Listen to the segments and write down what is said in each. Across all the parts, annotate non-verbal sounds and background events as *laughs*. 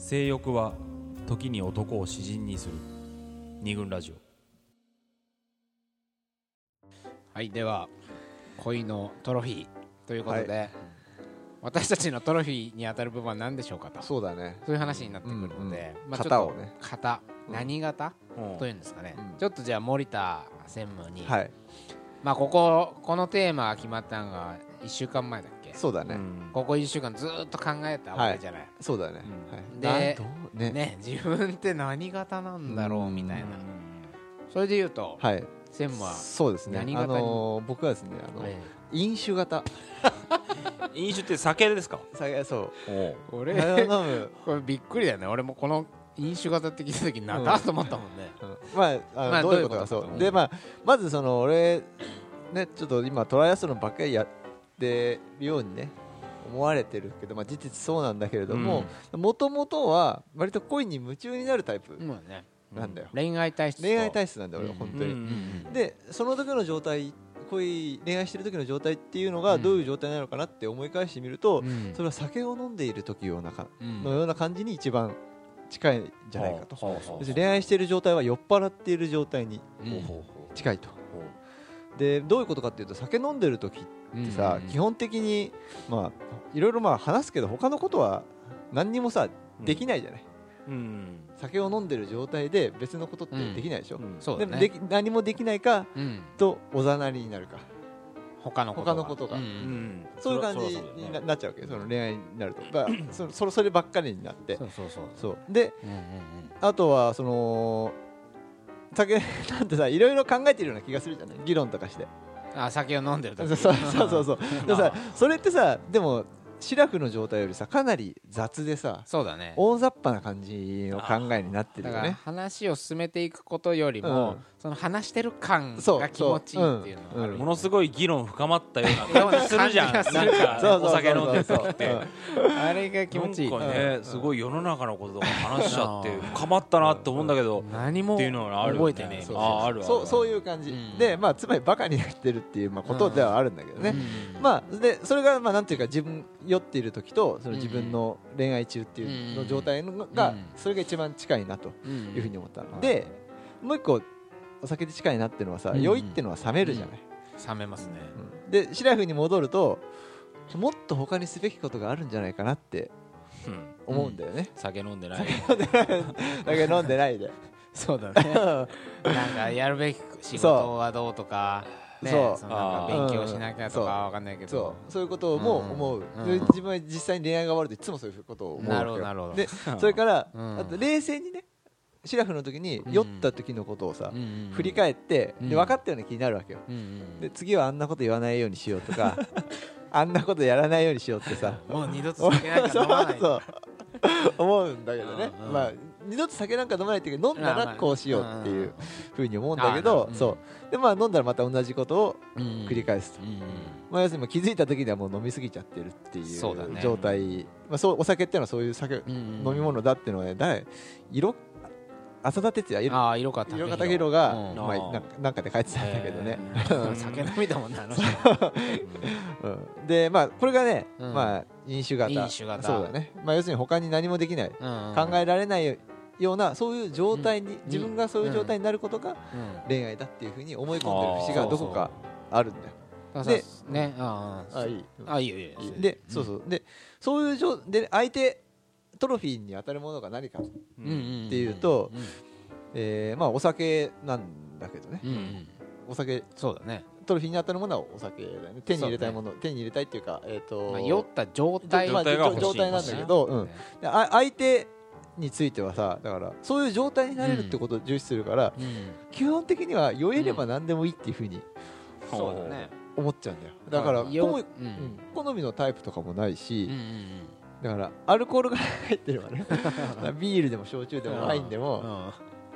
性欲は時に男を詩人にする。二軍ラジオ。はいでは恋のトロフィーということで、私たちのトロフィーに当たる部分は何でしょうかと。そうだね。そういう話になってくるので、型をね。型うん。何型、というんですかね、うん。ちょっとじゃあ森田専務に、はい。まあこここのテーマが決まったのが1週間前だっけそうだね。うん。ここ1週間ずーっと考えたわけじゃない、そうだね。うん。はい。でね。ね自分って何型なんだろうみたいな、うん。それで言うと、はい。専務は、そうですね。あ何型に？のー僕はですねあのえ飲酒型。*laughs* 飲酒って酒ですか？さそう。え俺 *laughs* これびっくりだよね。俺もこの飲酒型って聞いた時なんだと思ったもんね、うん。まああのまあどういうことかどういうことかそう。でまあまずその俺ねちょっと今トライアスロンばっかりやってるようにね思われてるけど、まあ、事実そうなんだけれどももともとは割と恋に夢中になるタイプなんだよ、恋愛体質と。恋愛体質なんだよ俺うん。本当に、うんでその時の状態恋恋愛してる時の状態っていうのがうん。どういう状態なのかなって思い返してみると、うん。それは酒を飲んでいる時ようなかうん。のような感じに一番近いんじゃないかと、恋愛している状態は酔っ払っている状態に近いと。でどういうことかっていうと酒飲んでる時ってさ、うん基本的にまあいろいろまあ話すけど他のことは何にもさうできないじゃない、うん。酒を飲んでる状態で別のことってできないでしょ、うん。そうだね。でもでき何もできないかうん。とおざなりになるか。他のことが。他のことが。うんうんそういう感じにななっちゃうわけその恋愛になると、まあ、*coughs* そそそればっかりになって。そうそうそう。そう。でうんうんうん。あとはその酒 *laughs* なんてさいろいろ考えてるような気がするじゃない。議論とかしてあ酒を飲んでる時そうそうそうそう。でもさそれってさでもシラフの状態よりさかなり雑でさそうだね。大雑把な感じの考えになってるだからよね話を進めていくことよりも、うん。その話してる感そうが気持ちいいっていうのものすごい議論深まったような感じするじゃん。なんかそうそうそう。お酒飲んでる時ってう。んあれが気持ちいい。なんかねすごい世の中のこととか話しちゃって深まったなって思うんだけど何もっていうのがあるよね。覚えてねえそうみたいな。ああるあるそうそういう感じ、うん。でまあつまりバカになってるっていうまあことではあるんだけどね、うん。まあでそれがまあなんていうか自分酔っている時とその自分の恋愛中っていうの状態のがうんそれが一番近いなとうんいうふうに思ったの。はい。でもう一個お酒で近いなっていうのはさうん酔いっていうのは冷めるじゃない、冷めますね。うん。でシラフに戻るともっと他にすべきことがあるんじゃないかなってうん。思うんだよね、酒飲んでない。だけど飲んでないで。*laughs* そうだね。*laughs* なんかやるべき仕事はどうとかねそう。そのなんか勉強しなきゃとかわかんないけそど。うそう。いうことも思う、うん。で自分は実際に恋愛が終わるといつもそういうことを思う。わなるほど。なるほどでそれから、うん。あと冷静にねシラフの時に酔った時のことをさ、振り返って、うん。で分かったような気になるわけよ、うんうんで次はあんなこと言わないようにしようとか *laughs* あんなことやらないようにしようってさ。もう二度と酒なんか飲まない。*laughs* そう。思うんだけどね、うんうん。まあ二度と酒なんか飲まないっていうか飲んだらこうしようっていうふうに思うんだけど、ほど。そう。でまあ飲んだらまた同じことを繰繰り返すと、うん。まあ、要するに気づいた時にはもう飲みすぎちゃってるっていう状態、まあ、そうお酒っていうのはそういう酒、うん飲み物だっていうのはね誰色浅田哲也色ああ色方色方宏が、うん。まあ、なんかで書いてたんだけどね、うん酒飲みだもんねあの人。*laughs* う。ん、でまあこれがね、うん。まあ飲酒型。そうだね、まあ、要するに他に何もできない、うん。考えられないようなそういう状態に、うん自分がそういう状態になることがうん。恋愛だっていうふうに思い込んでる節がどこかあるんだよ。だでね。あああいいあいいよいいよ。で、そうそう。でそういう状で相手トロフィーに当たるものが何か、っていうとうんえーまあお酒なんだけどね、うんうん。お酒そうだね。トロフィーに当たるものはお酒だよね。手に入れたいもの、手に入れたいっていうかえっ、と、まあ酔った状態まあ状態が欲しい状態なんだけど、うん、相手についてはさだからそういう状態になれるってことを重視するから、うん。基本的には酔えれば何でもいいっていうふうにそうだね。思っちゃうんだよ。だからよ好みのタイプとかもないし、うんうんだからアルコールが入ってればね。*laughs* ビールでも焼酎でもワインでうもん。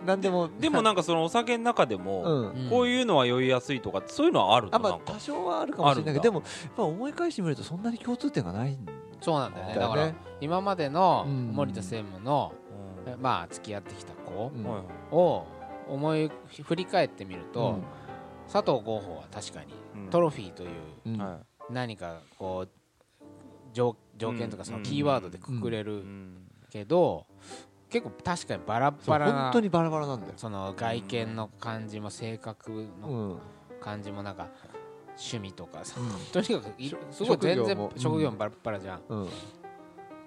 何でもでもなんかそのお酒の中でもうん。うんこういうのは酔いやすいとかそういうのはあるあまあのなんか多少はあるかもしれないけどでもやっぱ思い返してみるとそんなに共通点がないんそうなんだよね。だから今までのうん。森田専務のうん。まあ付き合ってきた子を思い振り返ってみるとうん。佐藤豪穂は確かにうん。トロフィーという何かこう条条件とかそのキーワードでくくれいるうん。けど結構確かにバラバラな本当にバラバラなんだよ。その外見の感じも性格うのん。感じもなんか趣味とかさ、うん。とにかくいすごい全然職業もバラッバラじゃん、うん。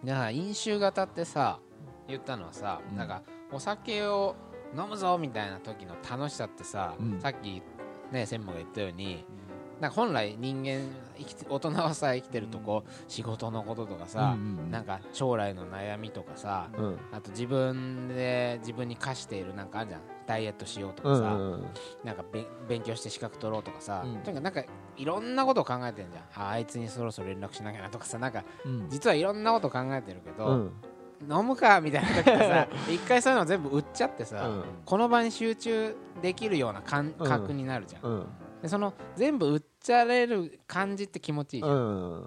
だから飲酒型ってさ言ったのはさ、うん。なんかお酒を飲むぞみたいな時の楽しさってさ、うん。さっきね専務が言ったようになんか本来人間生きて大人はさ生きてるとこう仕事のこととかさ、なんか将来の悩みとかさ、うん。あと自分で自分に課しているなんかあるじゃん。ダイエットしようとかさ、なんかべ勉強して資格取ろうとかさ、うん。とにかくなんかいろんなことを考えてるじゃん。ああいつにそろそろ連絡しなきゃなとかさなんかうん。実はいろんなこと考えてるけど、うん。飲むかみたいな時さ *laughs* 一回そういうの全部売っちゃってさ、うん。この場に集中できるような感うん。覚になるじゃんでその全部売っちゃれる感じって気持ちいいじゃん、うん。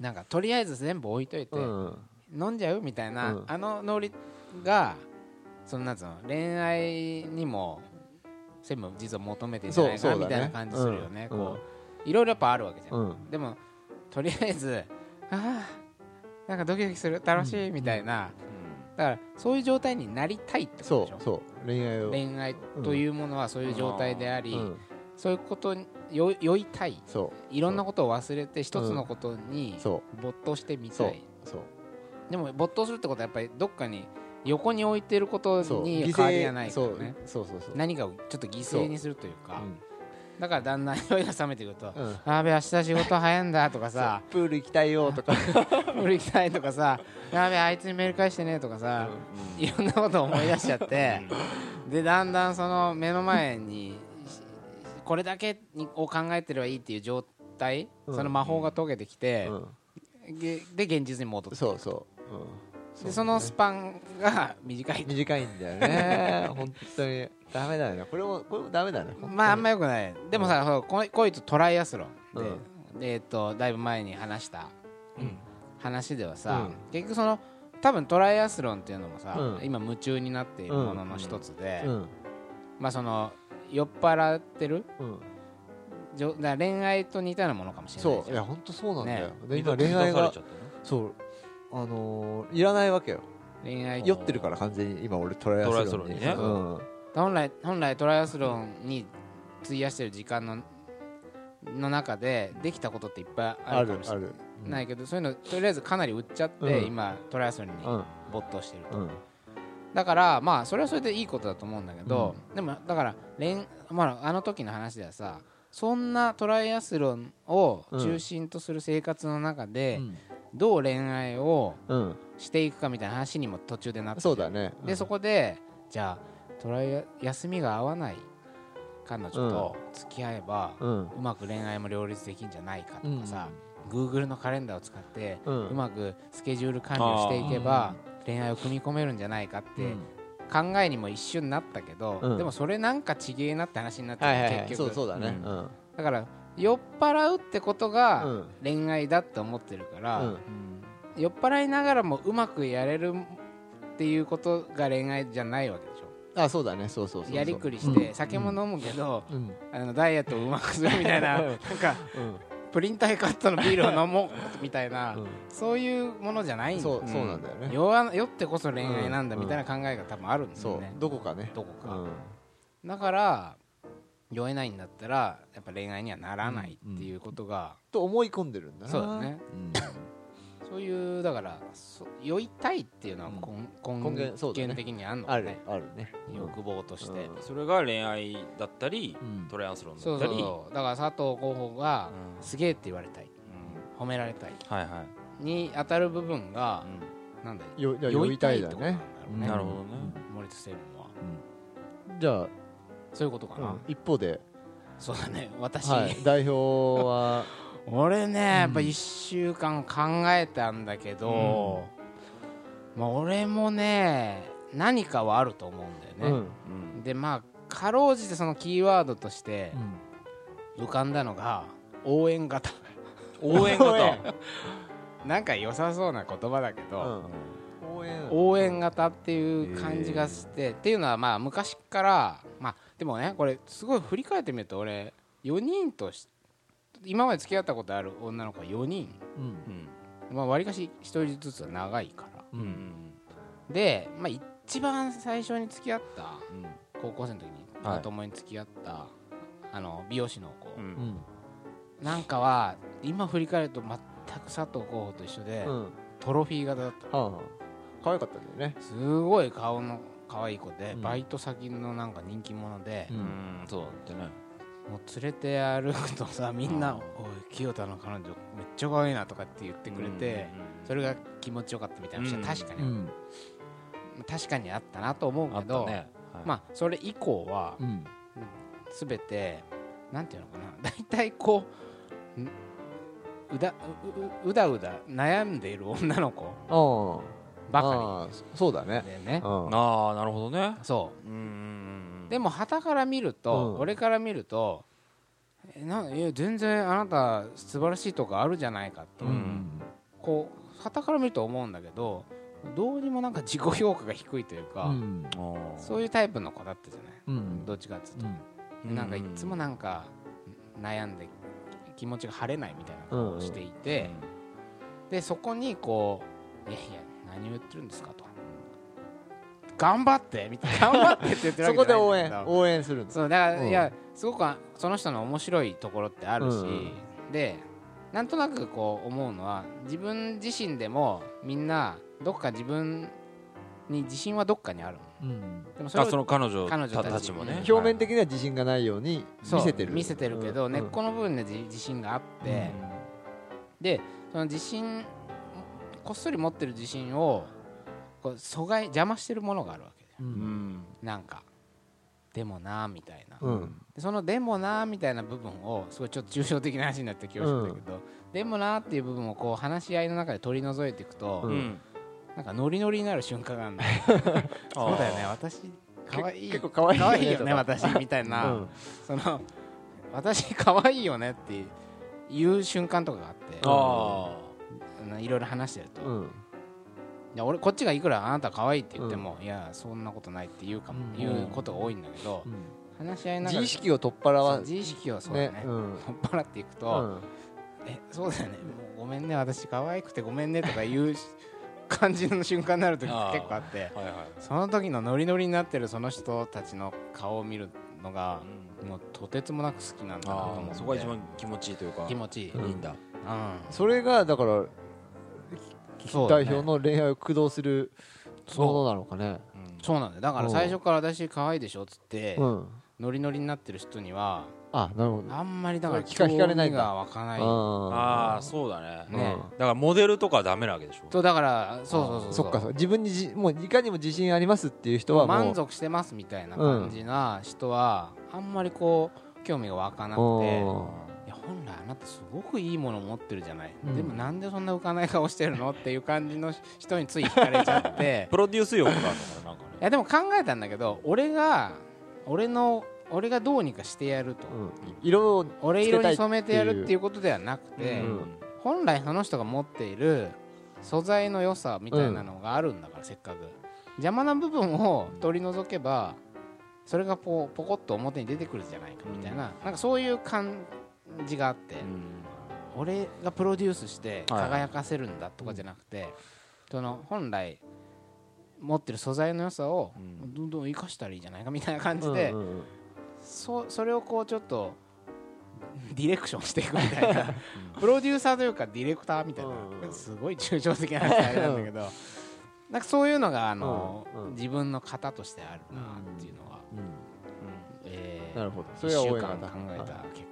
なんかとりあえず全部置いといて、うん。飲んじゃうみたいな、うん。あのノリがそのなんつうの恋愛にも全部実は求めてんじゃないかなそうそうだねみたいな感じするよね、うんこういろいろやっぱあるわけじゃん、うん。でもとりあえずああなんかドキドキする楽しいみたいな、だからそういう状態になりたいってことでしょ。そうそう。恋愛を。恋愛というものはそういう状態であり、うんそういうことに酔酔いたいそいろんなことを忘れて一つのことに没頭してみたい。そう。でも没頭するってことはやっぱりどっかに横に置いてることに犠変わりがないかそうらねそう。そう。そう。何かをちょっと犠牲にするというか。うん。だからだんだん酔いが冷めてくるとうん「あべ明日仕事早いんだ」とかさ *laughs* プール行きたいよとか「*laughs* 俺行きたい」とかさ「やべあいつにメール返してね」とかさいろんなことを思い出しちゃって。でだんだんその目の前にこれだけにを考えてればいいっていう状態うん。その魔法が解けてきてうん。でで現実に戻ってそうそう。うん。でそのスパンが短い短いんだよね。*laughs* 本当に。ダメだよね。これもこれもダメだね。まああんまよくない。でもさ、そうこ恋とトライアスロンで,、うん。でえっとだいぶ前に話したうん。話ではさ、うん。結局その多分トライアスロンっていうのもさ、うん。今夢中になっているものの一つで、うん。まあその酔っ払ってる？うん。じょだから恋愛と似たようなものかもしれないそう。いや本当そうなんだよ。ね。で今恋愛が乱されちゃったねそう。あのーいらないわけよ。恋愛。酔ってるから完全に今俺トライアスロンに。ね。う。ん本来本来トライアスロンに費やしてる時間のの中でできたことっていっぱいああるかもしれないけどそういうのとりあえずかなり売っちゃって、うん。今トライアスロンにうん。没頭してると、うんだからまあそれはそれでいいことだと思うんだけど、でもだから恋、まあ、あの時の話ではさそんなトライアスロンを中心とする生活の中で、どう恋愛をうん。していくかみたいな話にも途中でなってそうだね。でそこでじゃあトライア休みが合わない彼女と付き合えば、ううんまく恋愛も両立できるんじゃないかとかさ、Google のカレンダーを使ってうん。うまくスケジュール管理をしていけば恋愛を組み込めるんじゃないかってうん。考えにも一瞬なったけど、うん。でもそれなんかちげえなって話になって、はいはいはい。結局。そうそうだね。ううん。だから酔っ払うってことうがん。恋愛だって思ってるから、うん。酔っ払いながらもうまくやれるっていうことが恋愛じゃないわけでしょ。あそうだね。そうそうそうそう。やりくりして酒も飲むけど、うん。あのダイエットをうまくするみたいななんかうんプリン体カットのビールを飲もうみたいな、うん。そういうものじゃないんだ。そうそうなんだよね。酔ってこそ恋愛なんだうんみたいな考えが多分あるんですそうよね、どこかね。どこか、うん。だから酔えないんだったらやっぱ恋愛にはならないっていうことが、と思い込んでるんだな。そうだね。うんそういうだからそ酔いたいっていうのは根,、根源的にあるのあるあるね。欲望として、うん。それが恋愛だったりうん。トライアスロンだそうそうったりそう。だから佐藤候補がうん。すげえって言われたい。褒められたい。はいはい。に当たる部分が、なんだよ。酔いたいだね。なるほどね。森田聖文は。じゃそういうことかな、あ一方で。そうだね。私、はい。代表は *laughs* 俺ねやっぱうん1週間考えたんだけど、まあ俺もね何かはあると思うんだよね、うん。でまあかろうじてそのキーワードとして浮かんだのが応援型。応援型。*laughs* なんか良さそうな言葉だけど、うん。応援。応援型っていう感じがして、っていうのはまあ昔からまあでもねこれすごい振り返ってみると俺4人とし今まで付き合ったことある女の子は4人。うん。うんまあ割かし1人ずつは長いから。ううん。んでまあ一番最初に付き合ったうん。高校生の時にはいまともに付き合った、あの美容師の子、ううん。んなんかは今振り返ると全く佐藤候補と一緒で、うん。トロフィー型だったはあはあ。可愛かったんだよね。すごい顔の可愛い子で、うん。バイト先のなんか人気者で、ううんんそうだってねもう連れて歩くとさみんな「おい清田の彼女めっちゃ可愛いな」とかって言ってくれて、それが気持ちよかったみたいな人は確かに、うん。確かにあったなと思うあけど、ったね。まあそれ以降はうん。全てなんていうのかな。大体こうんうだうううだうだ悩んでいる女の子ばかああそうだね。りでね。うん。ああなるほどね。そうんうんでも旗から見ると、うん。俺から見るとえないや全然あなた素晴らしいとこあるじゃないかと、うん。こう旗から見ると思うんだけどどうにもなんか自己評価が低いというか、そういうタイプの子だったじゃない？うん。どっちかっつうと、うん。なんかいつもなんか悩んで気持ちが晴れないみたいな顔をしていて、でそこにこう「いやいや何を言ってるんですか」と「頑張って」みたいな「頑張って」って言ってるそわけじゃこで応援ないんだけど。応援するそうだから、うん。いやすごくあその人の面白いところってあるし、うん。でなんとなくこう思うのは自分自身でもみんなどっか自分に自信はどっかにあるうん。でもそれその彼女彼女たちたちもね。表面的には自信がないようにそう見せてる。見せてるけど、うん。根っこの部分で自自信があって、でその自信こっそり持ってる自信をこう阻害邪魔してるものがあるわけ。でううん。んなんかでもなみたいな、うん。でそのでもなみたいな部分をすごいちょっと抽象的な話になって気がするんだけど、でもなっていう部分をこう話し合いの中で取り除いていくと、なんかノリノリになる瞬間があるんだよ。*laughs* そうだよね。私可愛い結構可愛いいよね私みたいな、うん。その私可愛いよねっていう瞬間とかがあっていろいろ話してると、いうん。や俺こっちがいくらあなた可愛いって言っても、いやそんなことないって言うかも、うん。言うことが多いんだけど、うん。話し合いながら自意識を取っ払わ自意識をそうだね取っ払っていくと、うん。えそうだよね。もうごめんね私可愛くてごめんねとかいう感じの瞬間になる時が結構あってその時のノリノリになってるその人たちの顔を見るのがもうとてつもなく好きなんだなとあ思って。あそこが一番気持ちいいというか。気持ちいい、うん。いいんだうん。それがだから代表の恋愛を駆動するものなのかね。そうなんだよ。だから最初から私可愛いでしょっつって、うん。ノリノリになってる人にはあなるほど。あんまりだから聞か聞かれないが湧かない。ああそうだね。ね。だからモデルとかはダメなわけでしょ。とだからそうそうそうそっかそっか。自分にじもういかにも自信ありますっていう人はもう。満足してますみたいな感じな人はあんまりこう興味が湧かなくて本来あなたすごくいいもの持ってるじゃない、うん。でもなんでそんな浮かない顔してるのっていう感じの人につい惹かれちゃって。*laughs* プロデュース欲があるのかななんかね。いやでも考えたんだけど俺が俺の俺がどうにかしてやると、うん。色を俺色に染めてやるっていうことではなくて、う。ん。本来その人が持っている素材の良さみたいなのがあるんだから、せっかく。邪魔な部分を取り除けばそれがポポコッと表に出てくるじゃないかみたいな,、なんかそういう感じがあって、俺がプロデュースしてはい。輝かせるんだとかじゃなくて、その本来持ってる素材の良さをうん。どんどん生かしたらいいじゃないかみたいな感じで、そそれをこうちょっとディレクションしていくみたいな。プロデューサーというかディレクターみたいうんなすごい抽象的な話なんだけど。なんかそういうのがあの自分の型としてあるなっていうのはうん。えなるほど。そ1れは週間考えた結果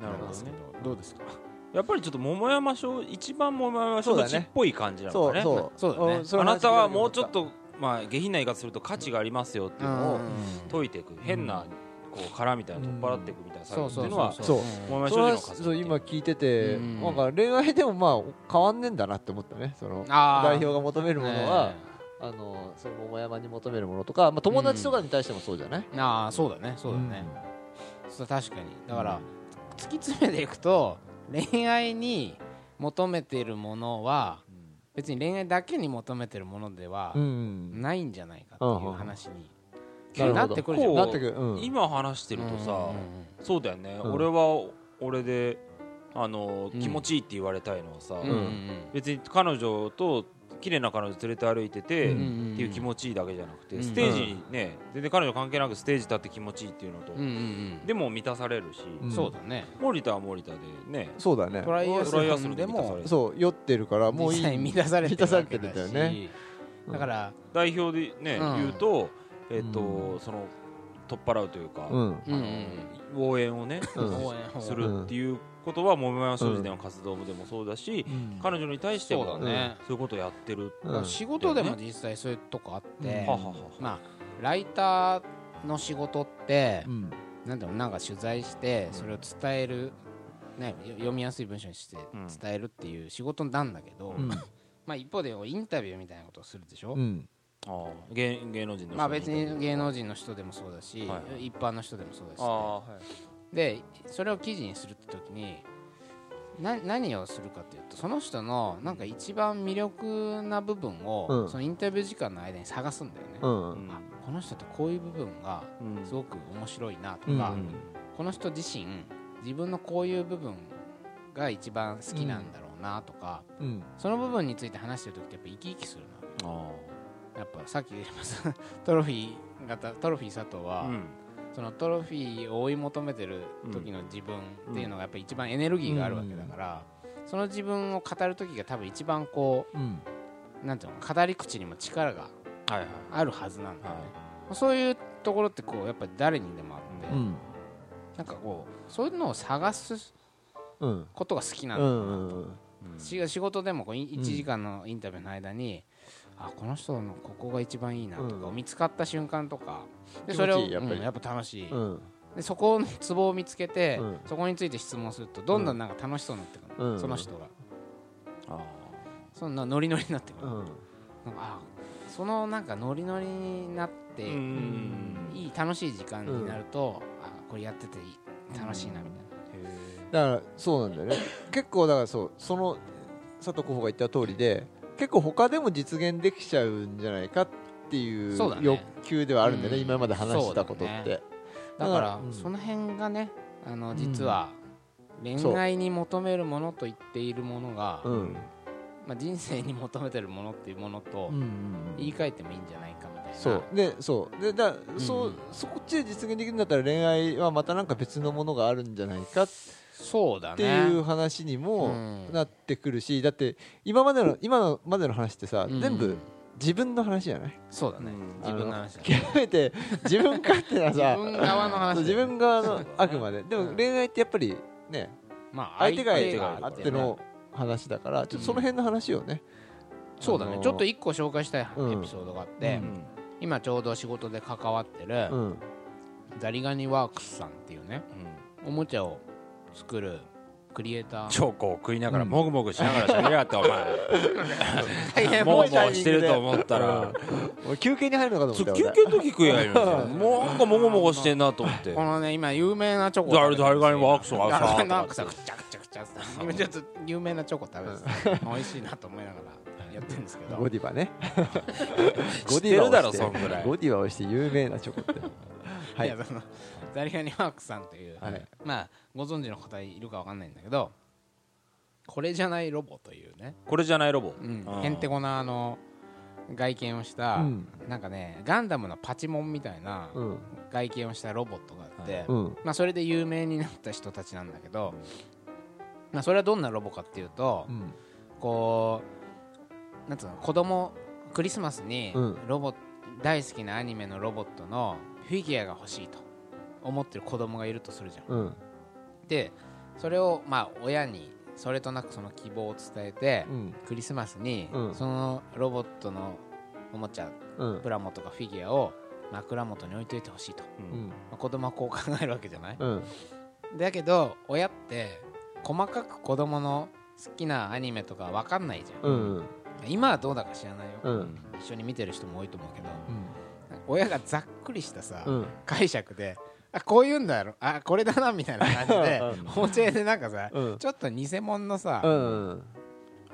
なるほどね。どどうですか？やっぱりちょっと桃山賞一番桃山賞っぽい感じなのかね。そうそうそうあなたはもうちょっ話とまあ下品な言い方すると価値がありますよっていうのを解いていく。変なこう殻みたいなの取っ払っていくみたいな作そう。業っていうのは。そう今聞いててうん。なんか恋愛でもまあ変わんねえんだなって思ったね。その代表が求めるものはあのその桃山に求めるものとかまあ友達とかに対してもそうじゃない？ああそうだね。そうだね。そう確かに。だから突き詰めていくと恋愛に求めているものは別に恋愛だけに求めてるものではうんないんじゃないかっていう話になってくるじゃん。こうなってくる。うん。今話してるとさそうだよね。うん。俺は俺であのうん気持ちいいって言われたいのはさ別に彼女と綺麗な彼女連れて歩いてて、うんっていう気持ちいいだけじゃなくて、うんステージにね全然彼女関係なくステージ立って気持ちいいっていうのと、でも満たされるし、そうだね。森田は森田でね。そうだね。トライアスロンでもそう酔ってるからもういい。満たされて満たされるだてるんだよしねだから代表でね、うん。言うとえっと、うん。その取っ払うというか、応援をね、うん。応援をするっていうことは桃山商事での活動でもそうだし、彼女に対してもそうだね。そういうことをやってる、仕事でも実際そういうとこあって、まあライターの仕事ってう、ん。なんだろうなんか取材してそれを伝える、ね、よ読みやすい文章にしてうん。伝えるっていう仕事なんだけど、うん。*laughs* まあ一方でインタビューみたいなことをするでしょ、うん。ああ芸芸能人の人まあ別に芸能人の人でもそうだし、はい。一般の人でもそうだし、ああはいでそれを記事にするって時にな何をするかっていうとその人のなんか一番魅力な部分を、うん。そのインタビュー時間の間に探すんだよね、うん。うんあこの人ってこういう部分がうん。すごく面白いなとか、うん。この人自身自分のこういう部分が一番好きなんだろうなとか、うん。その部分について話してる時ってやっぱ生き生きするのあやっぱさっき言います *laughs* トロフィー型トロフィー佐藤は、そのトロフィーを追い求めてる時の自分っていうのがやっぱ一番エネルギーがあるわけだから、その自分を語る時が多分一番こうなんていうの語り口にも力があるはずなんだよね、はそういうところってこうやっぱり誰にでもあって、うん。なんかこうそういうのを探すうん。ことが好きなうんだよ、んうんいし仕事でもこう1時間のインタビューの間に、あこの人のここが一番いいなとか、うん。見つかった瞬間とか。でそれをやっやっぱ楽しい、うん。でそこのツボを見つけて、うん。そこについて質問するとどんどんなんか楽しそうになってくる、うん。その人が。あそんなノリノリになってくる、うん。なんかあそのなんかノリノリになって、ーうんいい楽しい時間になると、あこれやってていい楽しいなみたいな、だからそうなんだよね。結構だからそうその佐藤候補が言った通りで結構他でも実現できちゃうんじゃないかっていう欲求ではあるんだよねうん。今まで話したことって。そうだね。だから、うん。その辺がねあのん。実は恋愛に求めるものと言っているものが、う。ん。まあ、人生に求めてるものっていうものとうんうん言い換えてもいいんじゃないかみたいな。そう。でそう。でだそう、うん。そこっちで実現できるんだったら恋愛はまたなんか別のものがあるんじゃないかっそうだね。ていう話にもうん。なってくるし、だって今までの今のまでの話ってさ、うん。全部自分の話じゃない？そうだね、うん。自分の話だね。極めて自分勝手な自さ分側の話ね。自分側のあくまで。でもうん。恋愛ってやっぱりねまあ相手が相手があっての話だからちょっとその辺の話をね、そうだね、あのーちょっと一個紹介したいエピうんソードがあって、うん。今ちょうど仕事で関わってる、うん。ザリガニワークスさんっていうねうん。おもちゃを作るクリエイター。チョコを食いながらうん。もぐもぐしながら喋りやがってお前。ももうぐもぐしてると思ったら。俺休憩に入るのかと思った休憩の時食えやいいのにもうなんかもごもごしてんなと思って。このね今有名なチョコザリザリガニワークスがさザリガニワークスがくちゃくちゃくちゃ今ちょっと有名なチョコ食べてて *laughs* 美味しいなと思いながらやってるんですけど。ゴディバね。*laughs* 知ってるだろゴディバをしてそんぐらい。ゴディバをして有名なチョコって。はい。いやそのザリガニワークさんという、はい。まあご存知の方いるかわかんないんだけどこれじゃないロボというね、これじゃないロボ。うんへん。てこなあの外見をした、うん。なんかねガンダムのパチモンみたいなうん。外見をしたロボットがあって、うん。まあ、それで有名になった人たちなんだけど、まあ、それはどんなロボかっていうと、うん。こうなんつうの子供クリスマスにうん。ロボ、大好きなアニメのロボットのフィギュアが欲しいと思ってる子供がいるとするじゃん。うん。でそれをまあ親にそれとなくその希望を伝えて、うん。クリスマスにうん。そのロボットのおもちゃうん。プラモとかフィギュアを枕元に置いといてほしいと、うん。うん。まあ、子供はこう考えるわけじゃない、うん。だけど親って細かく子供の好きなアニメとか分かんないじゃん、うん今はどうだか知らないよ、うん。一緒に見てる人も多いと思うけど。うん。親がざっくりしたさ、うん。解釈であこういうんだろ。あこれだなみたいな感じでうん。包丁でなんかさ、うん。ちょっと偽物のさ、うん。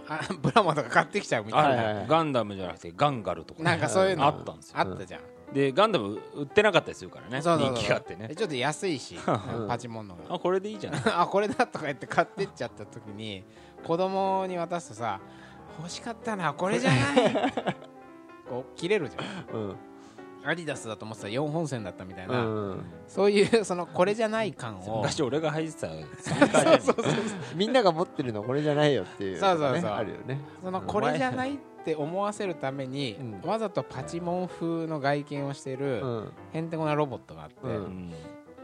あブラモとか買ってきちゃうみたいな、はいはいはい。ガンダムじゃなくてガンガルとかね。なんかそういうのあったんですよ。あったじゃん、でガンダム売ってなかったりするからね。人気があってね。でちょっと安いし、うん。パチモンのが。あこれでいいじゃん *laughs* あこれだとか言って買ってっちゃった時に子供に渡すとさ欲しかったなこれじゃない。*laughs* こう切れるじゃん。うんアディダスだと思ってたら4本線だったみたいな、うん。そういうそのこれじゃない感を。昔俺が履いてたみんなが持ってるのこれじゃないよっていうねそうそうそう。あるよね。そのこれじゃないって思わせるために、うん。わざとパチモン風の外見をしてるうん。へんてこなロボットがあって、うん。うん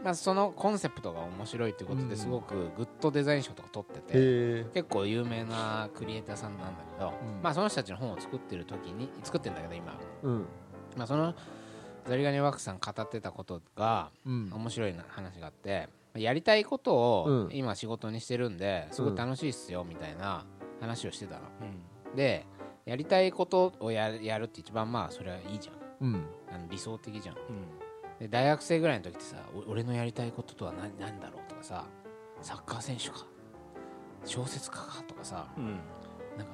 まあ、そのコンセプトが面白いということうん。ですごくグッドデザイン賞とか取ってて、結構有名なクリエイターさんなんだけど、うん。まあ、その人たちの本を作ってる時に作ってるんだけど今、うん。まあ、そのザリガニワークスさん語ってたことがうん。面白いな話があってやりたいことをうん。今仕事にしてるんですごい楽しいっすよみたいな話をしてたの、うん。でやりたいことをやるやるって一番まあそれはいいじゃん。うん。あの理想的じゃん。うん。で大学生ぐらいの時ってさお俺のやりたいこととは何何だろうとかさサッカー選手か小説家かとかさうん。なんか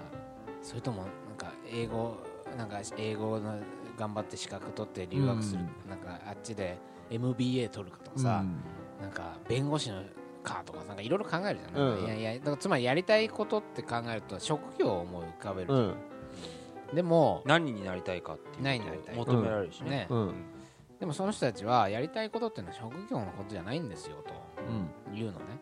それともなんか英語なんか英語の頑張って資格取って留学する、うなんかあっちで MBA 取るかとかさ、なんか弁護士のかとかなんかいろいろ考えるじゃん。なんかうん。いやいやだからつまりやりたいことって考えると職業を思い浮かべるじゃん、うん。でも何になりたいかっていう何になりたい。求められるしね。ねうん。でもその人たちはやりたいことっていうのは職業のことじゃないんですようん。と言うのね。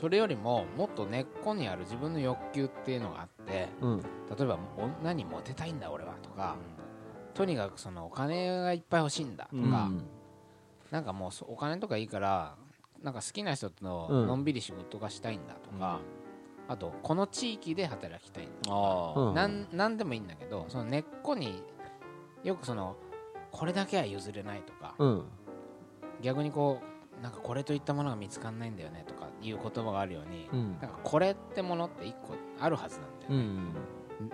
それよりももっと根っこにある自分の欲求っていうのがあってうん。例えば女にモテたいんだ俺はとかとにかくそのお金がいっぱい欲しいんだとか、うん。なんかもうそお金とかいいからなんか好きな人とうん。のんびり仕事がしたいんだとか、あとこの地域で働きたいんだとか、あうん。なんでもいいんだけどその根っこによくそのこれだけは譲れないとか、うん。逆にこうなんかこれといったものが見つかんないんだよねとかいう言葉があるように、うん。なんかこれってものって一個あるはずなんだようね、ん。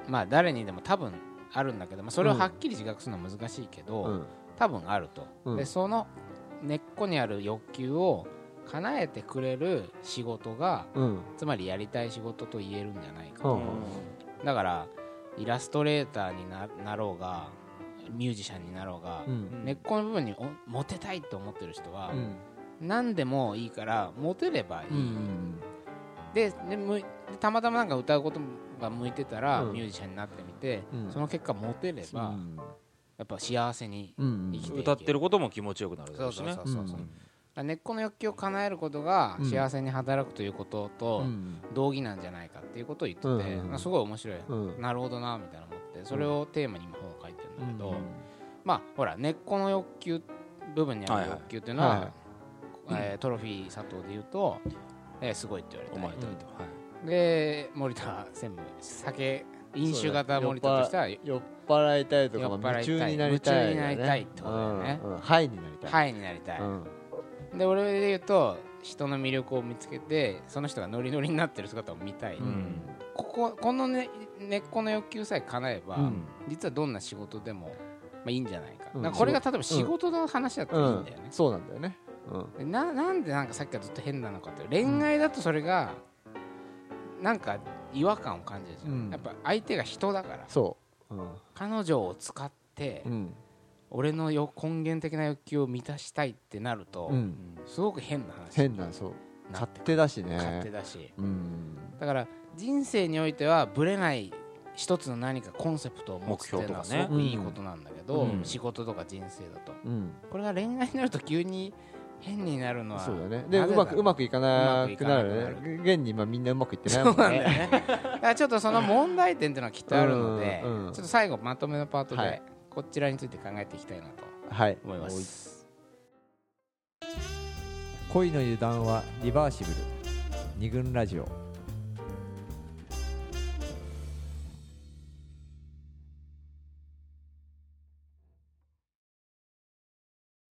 まあ誰にでも多分あるんだけど、まあ、それをはっきり自覚するのは難しいけど、うん。多分あると、うん。でその根っこにある欲求を叶えてくれる仕事がうん。つまりやりたい仕事と言えるんじゃないかと、うん。だからイラストレーターにななろうがミュージシャンになろうが、うん。根っこの部分におモテたいと思ってる人は、うん。何でもいいからモテればいい、うん。ででたまたまなんか歌うことが向いてたら、うん。ミュージシャンになってみて、うん。その結果モテれば、やっぱ幸せにうん生きていけ歌ってることも気持ちよくなるだそうそうそうそう根っこの欲求を叶えることがうん。幸せに働くということとうん。同義なんじゃないかっていうことを言ってて、すごい面白い、うん。なるほどなみたいな思ってそれをテーマに今本を書いてるんだけど、うん。まあほら根っこの欲求部分にある欲求っていうのは、はいはい。えートロフィー佐藤で言うと、えーすごいって言われたりお前と。はいで森田専務酒飲酒型森田としては酔っ払いたいとか酔っ払いたい夢中になりたい夢中になりたいってことだよね。うんうん。ハイになりたい。ハイになりたい、うん。で俺で言うと人の魅力を見つけてその人がノリノリになってる姿を見たい、うん。こここの、ね、根っこの欲求さえ叶えば、うん。実はどんな仕事でも、まあ、いいんじゃないか,、かこれが例えば仕事の話だったらいいんだよね、そうなんだよね。うん。でななんでなんかさっきからずっと変なのかって恋愛だとそれがなんか違和感を感じるじゃん、うん。やっぱ相手が人だから。そう。彼女を使って、うん。うん俺のよ根源的な欲求を満たしたいってなると、うん。すごく変な話。変なそう。なって勝手だしね。勝手だし。うん。だから人生においてはぶれない一つの何かコンセプトを持つっていうのはす目標とかね。ごくいいことなんだけど、うん。仕事とか人生だと。うん。これが恋愛になると急に変になるのはそうだね。でうまくうまくいかなくなるね。現に今みんなうまくいってないもんね。ね。*laughs* ちょっとその問題点っていうのはきっとあるので、うんうんちょっと最後まとめのパートで、はい。こちらについて考えていきたいなとはい思います恋の油断はリバーシブル二軍ラジオ